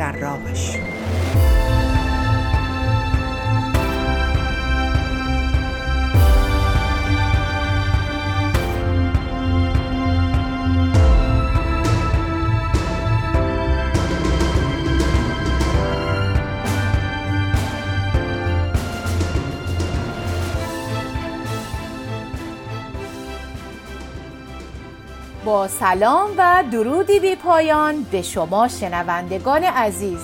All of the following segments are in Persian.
در راهش سلام و درودی بی پایان به شما شنوندگان عزیز.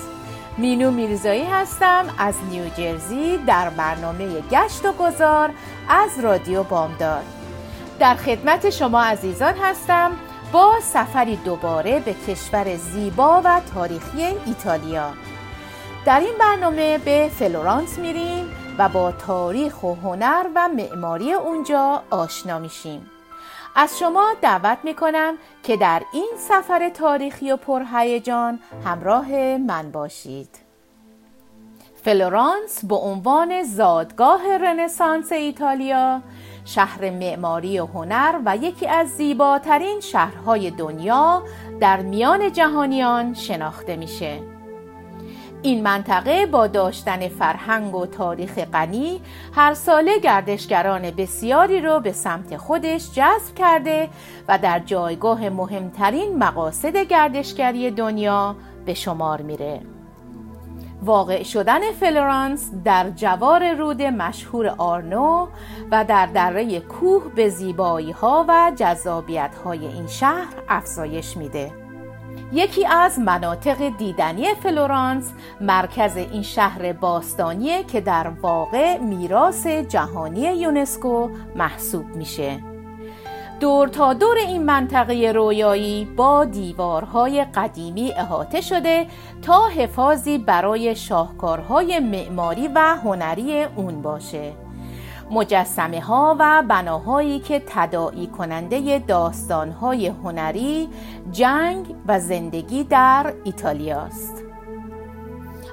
مینو میرزایی هستم از نیوجرزی در برنامه گشت و گذار از رادیو بامداد. در خدمت شما عزیزان هستم با سفری دوباره به کشور زیبا و تاریخی ایتالیا. در این برنامه به فلورانس میریم و با تاریخ و هنر و معماری اونجا آشنا میشیم. از شما دعوت می کنم که در این سفر تاریخی و پرهیجان همراه من باشید. فلورانس به عنوان زادگاه رنسانس ایتالیا شهر معماری و هنر و یکی از زیباترین شهرهای دنیا در میان جهانیان شناخته میشه. این منطقه با داشتن فرهنگ و تاریخ غنی هر ساله گردشگران بسیاری رو به سمت خودش جذب کرده و در جایگاه مهمترین مقاصد گردشگری دنیا به شمار میره. واقع شدن فلورانس در جوار رود مشهور آرنو و در دره کوه به زیبایی ها و جذابیت های این شهر افزایش میده. یکی از مناطق دیدنی فلورانس مرکز این شهر باستانیه که در واقع میراث جهانی یونسکو محسوب میشه. دور تا دور این منطقه رویایی با دیوارهای قدیمی احاطه شده تا حفاظی برای شاهکارهای معماری و هنری اون باشه. مجسمه ها و بناهایی که تداعی کننده داستانهای هنری، جنگ و زندگی در ایتالیاست.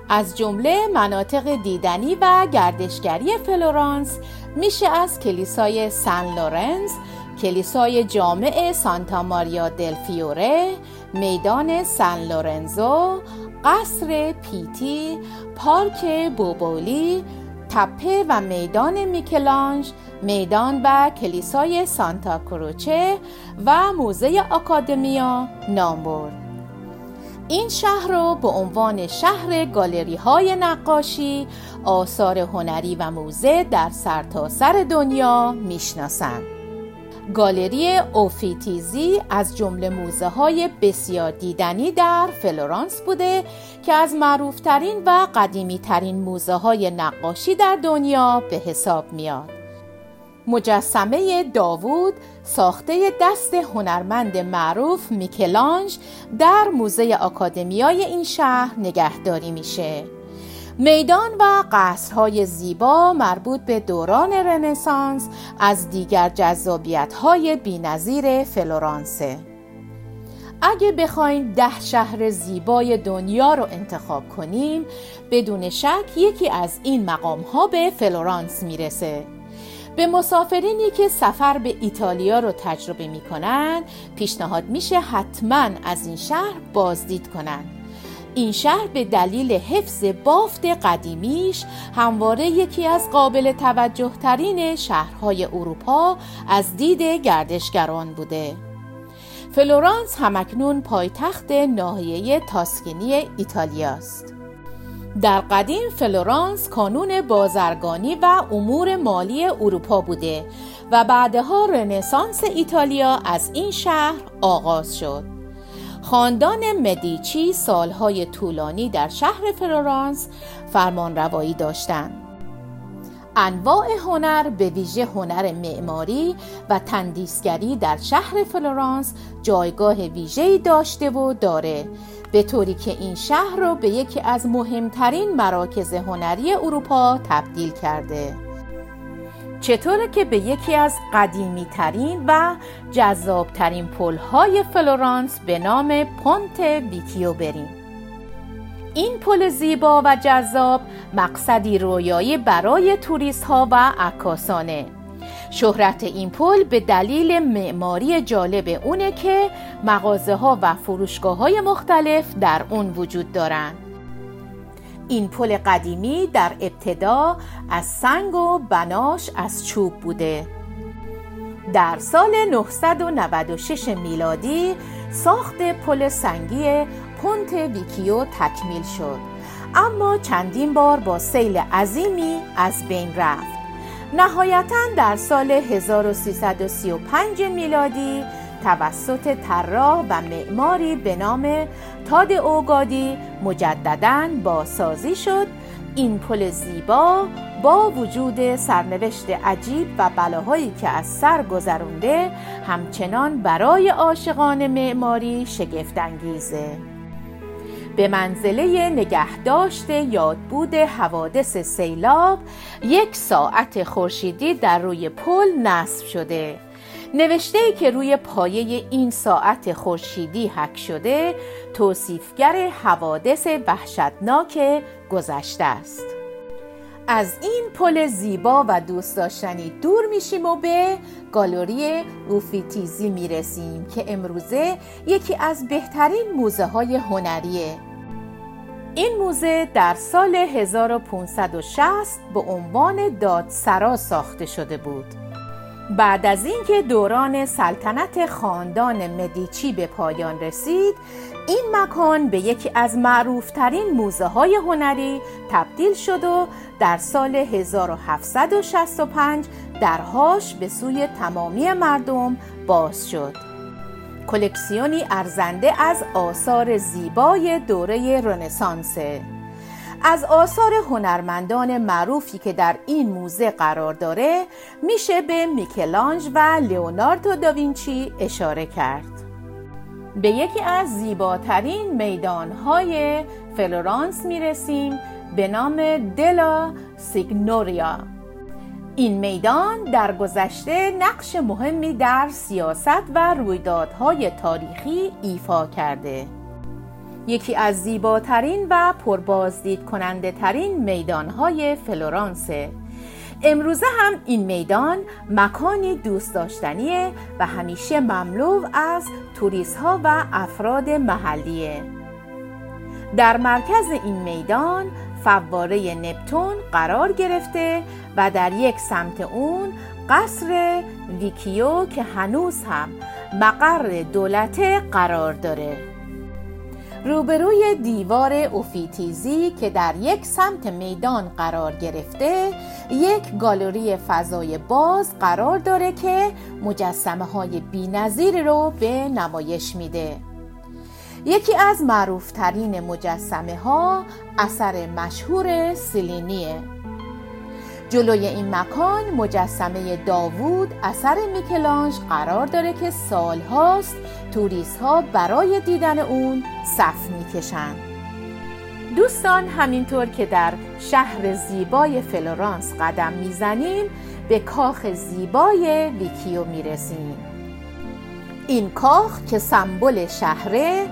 از جمله مناطق دیدنی و گردشگری فلورانس میشه از کلیسای سان لورنزو، کلیسای جامع سانتا ماریا دل فیوره، میدان سان لورنزو، قصر پیتی، پارک بوبولی، تپه و میدان میکلانژ، میدان و کلیسای سانتا کروچه و موزه آکادمیا نام برد این شهر رو به عنوان شهر گالری های نقاشی، آثار هنری و موزه در سرتاسر سر دنیا می‌شناسند. گالری اوفیتیزی از جمله موزه های بسیار دیدنی در فلورانس بوده که از معروفترین و قدیمی ترین موزه های نقاشی در دنیا به حساب میاد. مجسمه داوود ساخته دست هنرمند معروف میکلانج در موزه آکادمیای این شهر نگهداری میشه. میدان و قصرهای زیبا مربوط به دوران رنسانس از دیگر جذابیت های بینظیر فلورانسه اگه بخواین ده شهر زیبای دنیا رو انتخاب کنیم بدون شک یکی از این مقام ها به فلورانس می‌رسه به مسافرینی که سفر به ایتالیا رو تجربه می‌کنن پیشنهاد میشه حتما از این شهر بازدید کنند. این شهر به دلیل حفظ بافت قدیمیش همواره یکی از قابل توجه ترین شهرهای اروپا از دید گردشگران بوده. فلورانس همکنون پایتخت ناحیه تاسکینی ایتالیاست در قدیم فلورانس کانون بازرگانی و امور مالی اروپا بوده و بعدها رنسانس ایتالیا از این شهر آغاز شد. خاندان مدیچی سالهای طولانی در شهر فلورانس فرمان روایی داشتند. انواع هنر به ویژه هنر معماری و تندیسگری در شهر فلورانس جایگاه ویژه‌ای داشته و داره به طوری که این شهر رو به یکی از مهمترین مراکز هنری اروپا تبدیل کرده چطوره که به یکی از قدیمی ترین و جذاب ترین پل های فلورانس به نام پونته ویکیو بریم این پل زیبا و جذاب مقصدی رویایی برای توریست ها و عکاسانه شهرت این پل به دلیل معماری جالب اونه که مغازه ها و فروشگاه های مختلف در اون وجود دارند. این پل قدیمی در ابتدا از سنگ و بناش از چوب بوده. در سال 996 میلادی ساخت پل سنگی پونت ویکیو تکمیل شد. اما چندین بار با سیل عظیمی از بین رفت. نهایتا در سال 1335 میلادی توسط طراح و معماری به نام تاد اوگادی مجددا بازسازی شد. این پل زیبا با وجود سرنوشت عجیب و بلاهایی که از سر گذرونده همچنان برای عاشقان معماری شگفتانگیزه. به منزله نگهداشت یادبود حوادث سیلاب یک ساعت خورشیدی در روی پل نصب شده. نوشته ای که روی پایه این ساعت خورشیدی حک شده توصیفگر حوادث وحشتناک گذشته است. از این پل زیبا و دوست داشتنی دور میشیم و به گالوری اوفیتیزی می‌رسیم که امروزه یکی از بهترین موزه های هنریه. این موزه در سال 1560 به عنوان دادسرا ساخته شده بود. بعد از اینکه دوران سلطنت خاندان مدیچی به پایان رسید این مکان به یکی از معروفترین موزه های هنری تبدیل شد و در سال 1765 درهاش به سوی تمامی مردم باز شد. کلکسیونی ارزنده از آثار زیبای دوره رنسانسه از آثار هنرمندان معروفی که در این موزه قرار داره میشه به میکلانج و لیوناردو داوینچی اشاره کرد. به یکی از زیباترین میدانهای فلورانس می‌رسیم به نام دلا سیگنوریا. این میدان در گذشته نقش مهمی در سیاست و رویدادهای تاریخی ایفا کرده. یکی از زیباترین و پربازدید کننده ترین میدانهای فلورانسه. امروزه هم این میدان مکانی دوست داشتنیه و همیشه مملو از توریست ها و افراد محلیه. در مرکز این میدان فواره نپتون قرار گرفته و در یک سمت اون قصر ویکیو که هنوز هم مقر دولته قرار داره. روبروی دیوار اوفیتیزی که در یک سمت میدان قرار گرفته یک گالری فضای باز قرار داره که مجسمه های بی رو به نمایش میده. یکی از معروفترین مجسمه ها اثر مشهور سلینیه جلوی این مکان مجسمه داوود اثر میکلانج قرار داره که سالهاست توریست ها برای دیدن اون صف می‌کشند دوستان همینطور که در شهر زیبای فلورانس قدم می‌زنیم به کاخ زیبای ویکیو می‌رسیم. این کاخ که سمبل شهره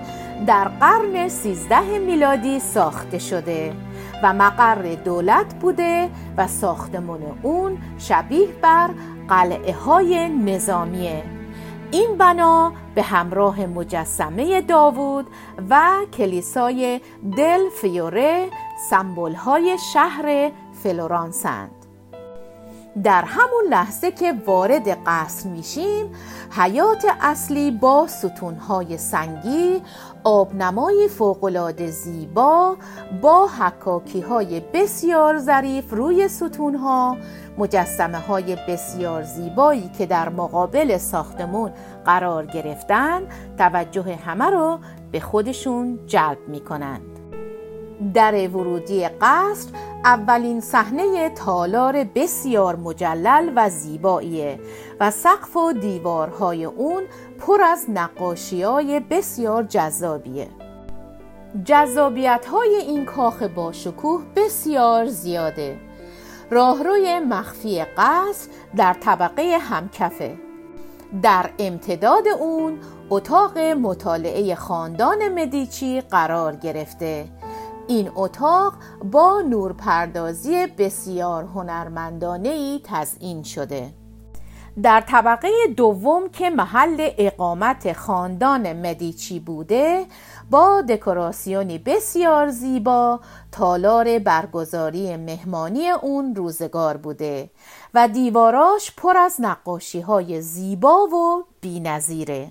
در قرن 13 میلادی ساخته شده. و مقر دولت بوده و ساختمان اون شبیه بر قلعه های نظامیه. این بنا به همراه مجسمه داوود و کلیسای دل فیوره سمبل های شهر فلورانسند در همون لحظه که وارد قصر میشیم حیات اصلی با ستونهای سنگی آبنمای فوقالعاده زیبا با حکاکی های بسیار ظریف روی ستونها مجسمه های بسیار زیبایی که در مقابل ساختمون قرار گرفتن توجه همه رو به خودشون جلب می کنند. در ورودی قصر اولین صحنه تالار بسیار مجلل و زیباییه و سقف و دیوارهای اون پر از نقاشی های بسیار جذابیه. جذابیت های این کاخ با شکوه بسیار زیاده. راهروی مخفی قصر در طبقه همکفه. در امتداد اون اتاق مطالعه خاندان مدیچی قرار گرفته. این اتاق با نورپردازی بسیار هنرمندانه ای تزئین شده. در طبقه دوم که محل اقامت خاندان مدیچی بوده با دکوراسیونی بسیار زیبا تالار برگزاری مهمانی اون روزگار بوده و دیواراش پر از نقاشی های زیبا و بینظیره.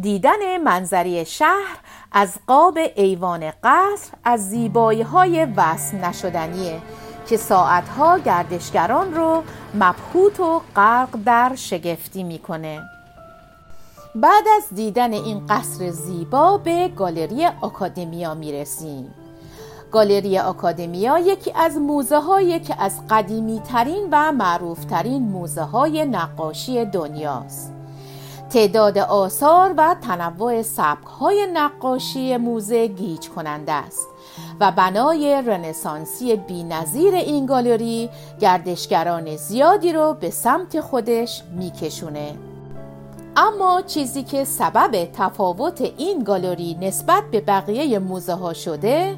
دیدن منظری شهر از قاب ایوان قصر از زیبایی های وصل نشدنیه که ساعتها گردشگران رو مبهوت و غرق در شگفتی می‌کنه. بعد از دیدن این قصر زیبا به گالری آکادمیا می‌رسیم. گالری آکادمیا یکی از موزه هایی که از قدیمی ترین و معروف ترین موزه های نقاشی دنیاست. تعداد آثار و تنوع سبک های نقاشی موزه گیج کننده است و بنای رنسانسی بینظیر این گالری گردشگران زیادی رو به سمت خودش میکشونه. اما چیزی که سبب تفاوت این گالری نسبت به بقیه موزه ها شده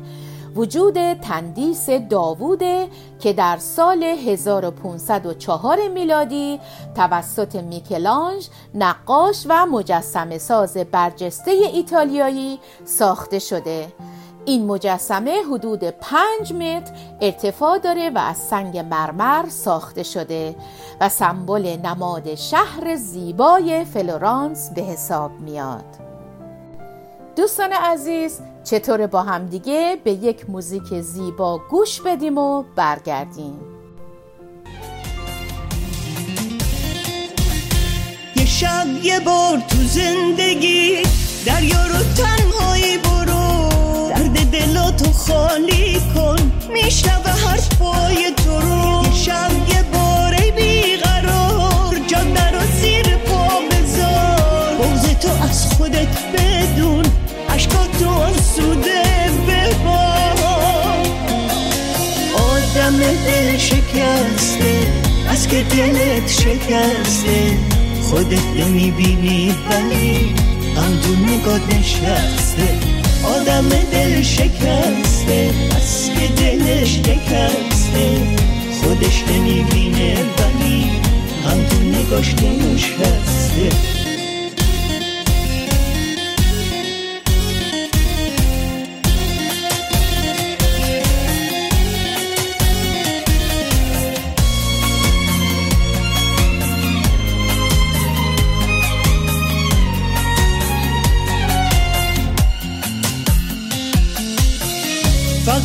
وجود تندیس داووده که در سال 1504 میلادی توسط میکلانج نقاش و مجسم ساز برجسته ایتالیایی ساخته شده. این مجسمه حدود 5 متر ارتفاع داره و از سنگ مرمر ساخته شده و سمبل نماد شهر زیبای فلورانس به حساب میاد. دوستان عزیز چطور با هم دیگه به یک موزیک زیبا گوش بدیم و برگردیم؟ یه شب یه بار تو زندگی دریا رو تنهایی برو. درد دلاتو خالی کن میشنوه حرفای تو رو. عشقاتو آسوده ببار آدم دل شکسته از که دلت شکسته. خودت نمی‌بینی ولی غم تو نگاه نشسته. آدم دل شکسته از که دلش شکسته. خودش نمی‌بینه ولی غم تو نگاش نشسته.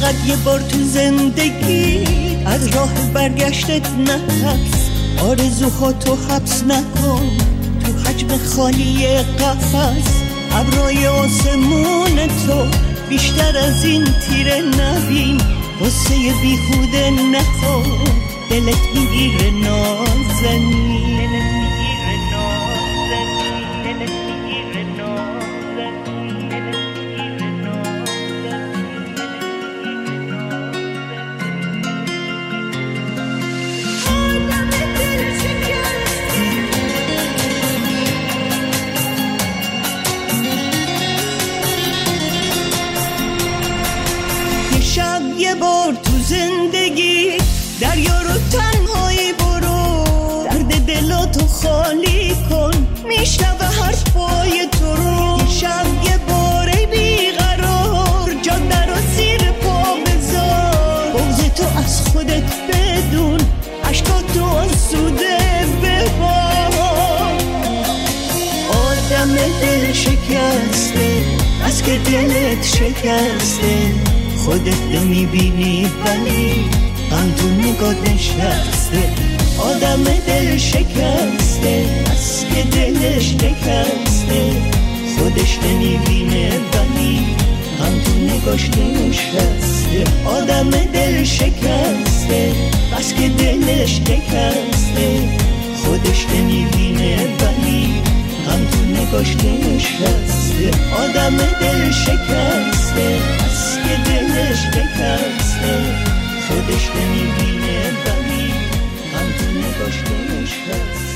فقط یه بار تو زندگی از راه برگشتت نفس آرزوها تو حبس نکن تو حجم خالی قفص ابرای آسمون تو بیشتر از این تیره نبین. واسه بیهوده نخور دلت می‌گیره نازنین. از که دلت شکسته خودت نمی‌بینی ولی غم تو نگاه نشسته. آدم دل شکسته از که دلش نکسته خودش نمی‌بینه ولی هم تو نگاش نشسته. آدم دل شکسته بس که دلش شکسته. خودش نمی‌بینه ولی هم تو نگاش نشسته آدم دل شکسته بس که دلش شکسته خودش نمی‌بینه ولی هم تو نگاش نشسته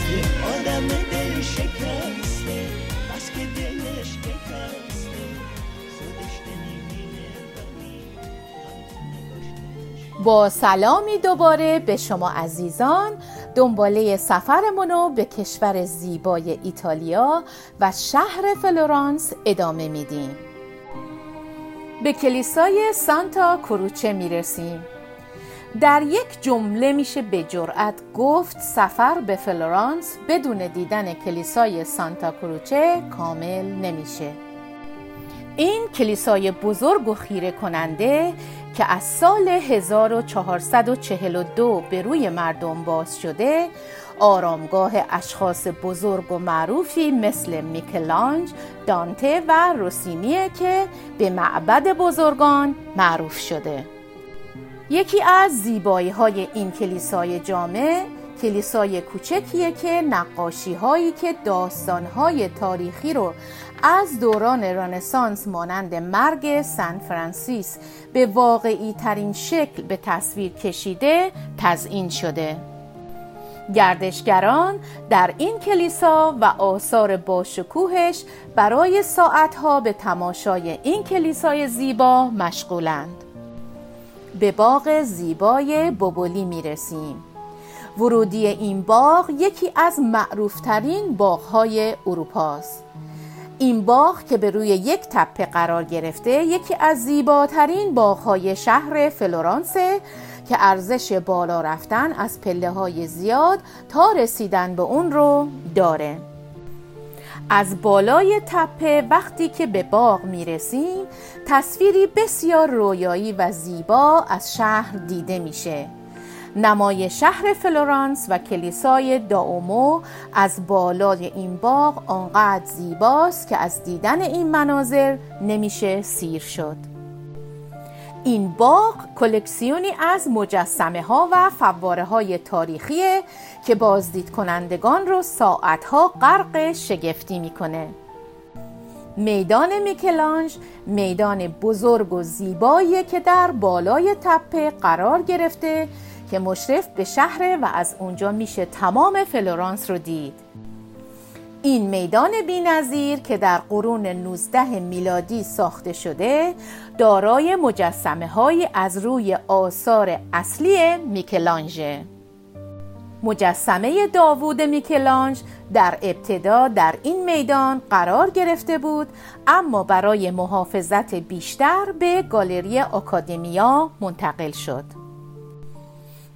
با سلامی دوباره به شما عزیزان دنباله سفرمونو به کشور زیبای ایتالیا و شهر فلورانس ادامه میدیم. به کلیسای سانتا کروچه می‌رسیم. در یک جمله میشه به جرأت گفت سفر به فلورانس بدون دیدن کلیسای سانتا کروچه کامل نمیشه. این کلیسای بزرگ و خیره کننده که از سال 1442 به روی مردم باز شده آرامگاه اشخاص بزرگ و معروفی مثل میکلانج، دانته و روسینیه که به معبد بزرگان معروف شده. یکی از زیبایی های این کلیسای جامع کلیسای کوچکیه که نقاشی هایی که داستان های تاریخی رو از دوران رنسانس مانند مرگ سن فرانسیس به واقعی ترین شکل به تصویر کشیده تزئین شده. گردشگران در این کلیسا و آثار باشکوهش برای ساعتها به تماشای این کلیسای زیبا مشغولند. به باغ زیبای بوبولی می رسیم ورودی این باغ یکی از معروفترین باغهای اروپاست. این باغ که به روی یک تپه قرار گرفته یکی از زیباترین باغهای شهر فلورانسه که ارزش بالا رفتن از پله های زیاد تا رسیدن به اون رو داره. از بالای تپه وقتی که به باغ می رسیم تصویری بسیار رویایی و زیبا از شهر دیده میشه. نمای شهر فلورانس و کلیسای داومو. از بالای این باغ آنقدر زیباست که از دیدن این مناظر نمیشه سیر شد. این باغ کلکسیونی از مجسمه ها و فواره های تاریخی که بازدید کنندگان رو ساعتها غرق شگفتی می‌کنه. میدان میکلانج میدان بزرگ و زیبایی که در بالای تپه قرار گرفته که مشرف به شهر و از اونجا میشه تمام فلورانس رو دید. این میدان بینظیر که در قرون 19 میلادی ساخته شده دارای مجسمه های از روی آثار اصلی میکلانژه. مجسمه داوود میکلانج در ابتدا در این میدان قرار گرفته بود اما برای محافظت بیشتر به گالری آکادمیا منتقل شد.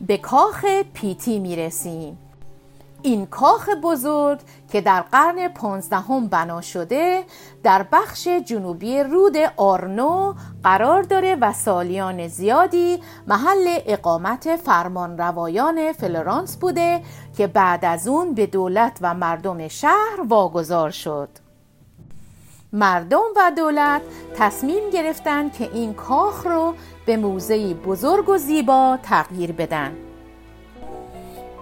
به کاخ پیتی می رسیم این کاخ بزرگ که در قرن پانزدهم بنا شده در بخش جنوبی رود آرنو قرار داره و سالیان زیادی محل اقامت فرمان روایان فلورانس بوده که بعد از اون به دولت و مردم شهر واگذار شد. مردم و دولت تصمیم گرفتن که این کاخ رو به موزهی بزرگ و زیبا تغییر بدن.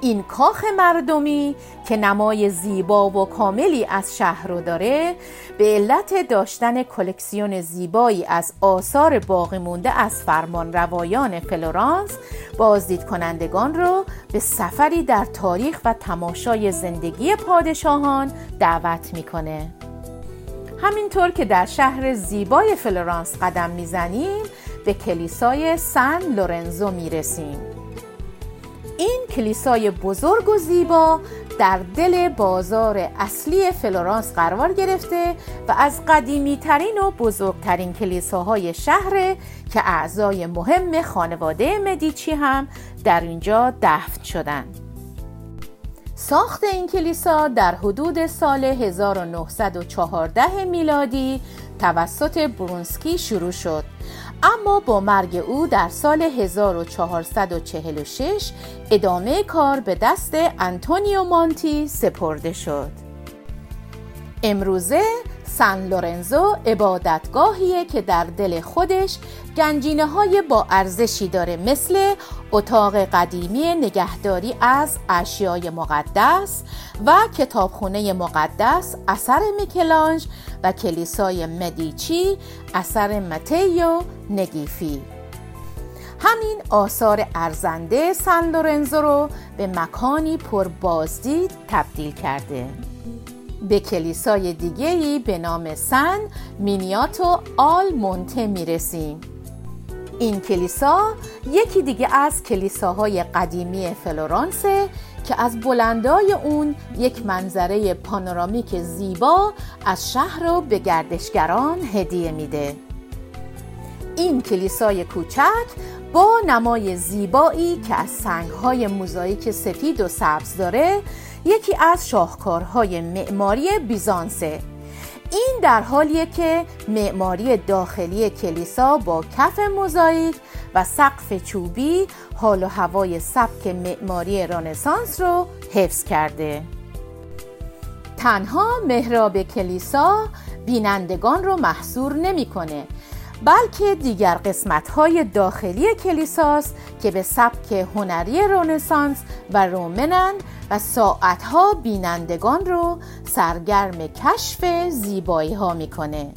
این کاخ مردمی که نمای زیبا و کاملی از شهر رو داره به علت داشتن کلکسیون زیبایی از آثار باقی مونده از فرمان روایان فلورانس بازدید کنندگان رو به سفری در تاریخ و تماشای زندگی پادشاهان دعوت می‌کنه. همینطور که در شهر زیبای فلورانس قدم می‌زنیم به کلیسای سن لورنزو می‌رسیم این کلیسای بزرگ و زیبا در دل بازار اصلی فلورانس قرار گرفته و از قدیمی ترین و بزرگترین کلیساهای شهره که اعضای مهم خانواده مدیچی هم در اینجا دفن شدند. ساخت این کلیسا در حدود سال 1914 میلادی توسط برونسکی شروع شد. اما با مرگ او در سال 1446 ادامه کار به دست انتونیو مانتی سپرده شد. امروزه سن لورنزو عبادتگاهیه که در دل خودش گنجینه های با ارزشی داره مثل اتاق قدیمی نگهداری از اشیای مقدس و کتابخونه مقدس اثر میکلانج و کلیسای مدیچی اثر متیو نگیفی. همین آثار ارزنده سن لورنزو رو به مکانی پر بازدید تبدیل کرده. به کلیسای دیگری به نام سن مینیاتو آل مونته می‌رسیم. این کلیسا یکی دیگه از کلیساهای قدیمی فلورانسه که از بلندای اون یک منظره پانورامیک زیبا از شهر رو به گردشگران هدیه میده. این کلیسای کوچک با نمای زیبایی که از سنگهای موزاییک سفید و سبز داره یکی از شاهکارهای معماری بیزانسه این در حالیه که معماری داخلی کلیسا با کف موزاییک و سقف چوبی حال و هوای سبک معماری رانسانس رو حفظ کرده. تنها محراب کلیسا بینندگان رو محصور نمی‌کنه. بلکه دیگر قسمت های داخلی کلیساست که به سبک هنری رونسانس و رومنن و ساعتها بینندگان رو سرگرم کشف زیبایی ها می‌کنه.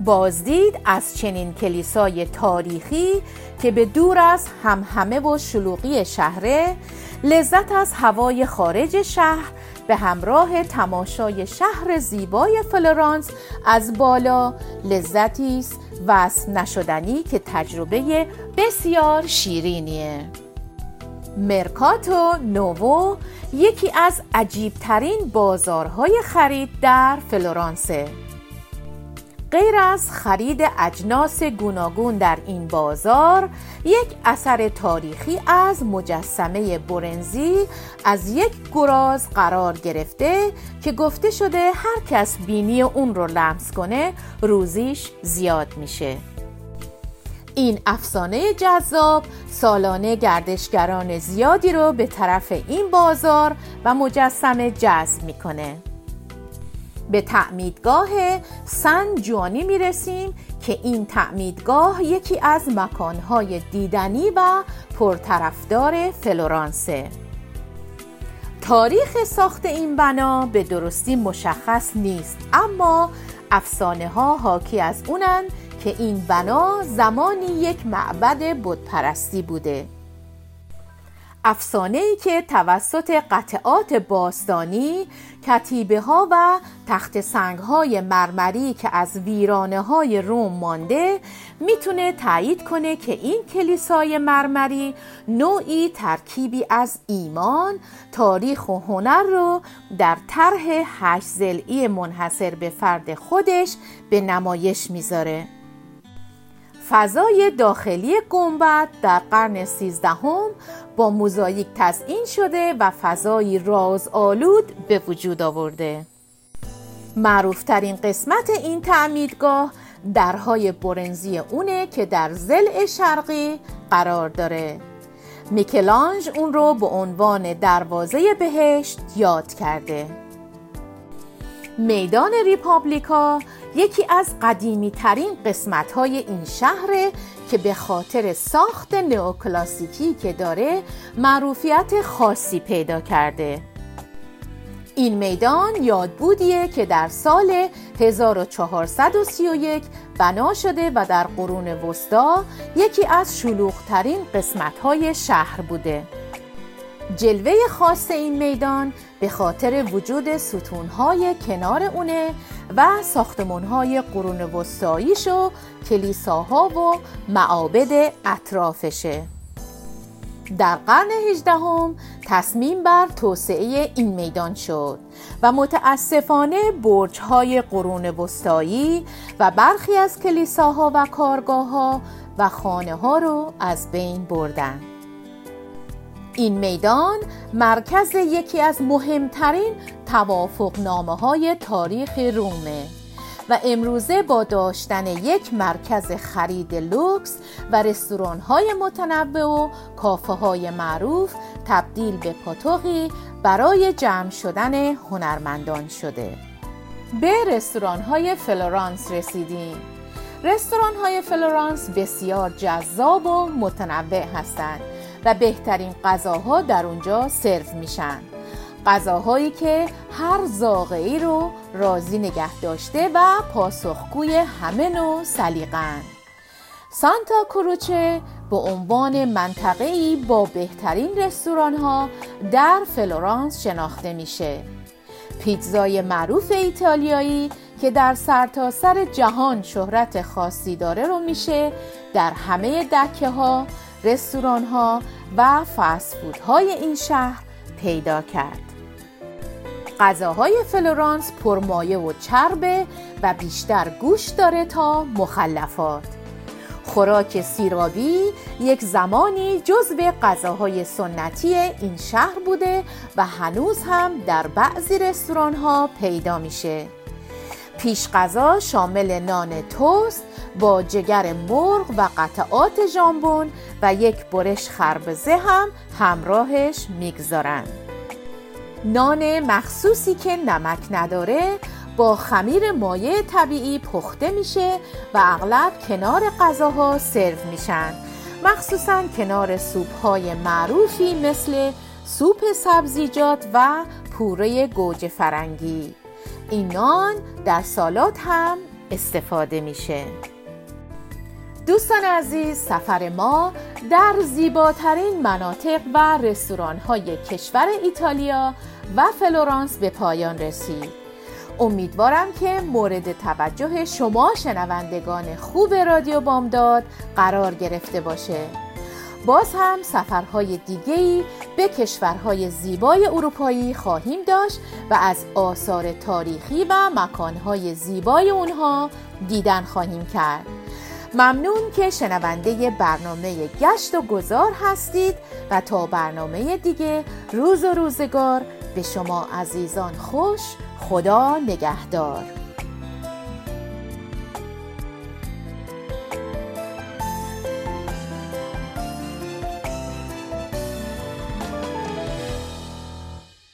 بازدید از چنین کلیسای تاریخی که به دور از همهمه و شلوغی شهره لذت از هوای خارج شهر به همراه تماشای شهر زیبای فلورانس از بالا لذتی است وصف نشدنی که تجربه بسیار شیرینیه. مرکاتو نوو یکی از عجیبترین بازارهای خرید در فلورانسه. غیر از خرید اجناس گوناگون در این بازار یک اثر تاریخی از مجسمه برنزی از یک گراز قرار گرفته که گفته شده هر کس بینی اون رو لمس کنه روزیش زیاد میشه. این افسانه جذاب سالانه گردشگران زیادی رو به طرف این بازار و مجسمه جذب می‌کنه. به تعمیدگاه سن جوانی می رسیم که این تعمیدگاه یکی از مکانهای دیدنی و پرطرفدار فلورانسه. تاریخ ساخت این بنا به درستی مشخص نیست اما افسانه ها حاکی از اونن که این بنا زمانی یک معبد بتپرستی بوده. افسانه ای که توسط قطعات باستانی کتیبه ها و تخت سنگ های مرمری که از ویرانه های روم مانده می‌تونه تایید کنه که این کلیسای مرمری نوعی ترکیبی از ایمان، تاریخ و هنر رو در طرح هشت زلعی منحصر به فرد خودش به نمایش می‌ذاره. فضای داخلی گنبد در قرن سیزدهم با موزاییک تزئین شده و فضایی رازآلود به وجود آورده. معروفترین قسمت این تعمیدگاه درهای برنزی اونه که در زل شرقی قرار داره. میکلانج اون رو به عنوان دروازه بهشت یاد کرده. میدان ریپابلیکا یکی از قدیمی ترین قسمت های این شهره که به خاطر ساخت نئوکلاسیکی که داره معروفیت خاصی پیدا کرده این میدان یادبودیه که در سال 1431 بنا شده و در قرون وسطا یکی از شلوغترین قسمت‌های شهر بوده. جلوه خاص این میدان به خاطر وجود ستونهای کنار اونه و ساختمانهای قرون وسطاییش و کلیساها و معابد اطرافشه در قرن هجدهم تصمیم بر توسعه این میدان شد و متاسفانه برج های قرون وسطایی و برخی از کلیساها و کارگاه ها و خانه ها رو از بین بردند. این میدان مرکز یکی از مهمترین توافق نامه های تاریخ رومه و امروزه با داشتن یک مرکز خرید لوکس و رستوران های متنوع و کافه های معروف تبدیل به پاتوقی برای جمع شدن هنرمندان شده. به رستوران های فلورانس رسیدیم. رستوران های فلورانس بسیار جذاب و متنوع هستند. و بهترین غذاها در اونجا سرو میشن. غذاهایی که هر ذائقه رو راضی نگه داشته و پاسخگوی همه نوع سلیقه‌ن سانتا کروچه به عنوان منطقه‌ای با بهترین رستوران ها در فلورانس شناخته میشه. پیتزای معروف ایتالیایی که در سرتاسر جهان شهرت خاصی داره رو میشه در همه دکه ها، رستوران ها و فست فود های این شهر پیدا کرد. غذاهای فلورانس پرمایه و چربه و بیشتر گوش داره تا مخلفات. خوراک سیرابی یک زمانی جزو غذاهای سنتی این شهر بوده و هنوز هم در بعضی رستوران ها پیدا میشه. پیش غذا شامل نان توست با جگر مرغ و قطعات ژامبون و یک برش خربزه هم همراهش می‌گذارند. نان مخصوصی که نمک نداره با خمیر مایع طبیعی پخته میشه و اغلب کنار غذاها سرو میشن مخصوصا کنار سوپ های معروفی مثل سوپ سبزیجات و پوره گوجه فرنگی این نان در سالاد هم استفاده میشه. دوستان عزیز سفر ما در زیباترین مناطق و رستوران های کشور ایتالیا و فلورانس به پایان رسید. امیدوارم که مورد توجه شما شنوندگان خوب رادیو بامداد قرار گرفته باشه. باز هم سفرهای دیگهی به کشورهای زیبای اروپایی خواهیم داشت و از آثار تاریخی و مکانهای زیبای اونها دیدن خواهیم کرد. ممنون که شنونده برنامه گشت و گذار هستید و تا برنامه دیگه روز و روزگار به شما عزیزان خوش خدا نگهدار.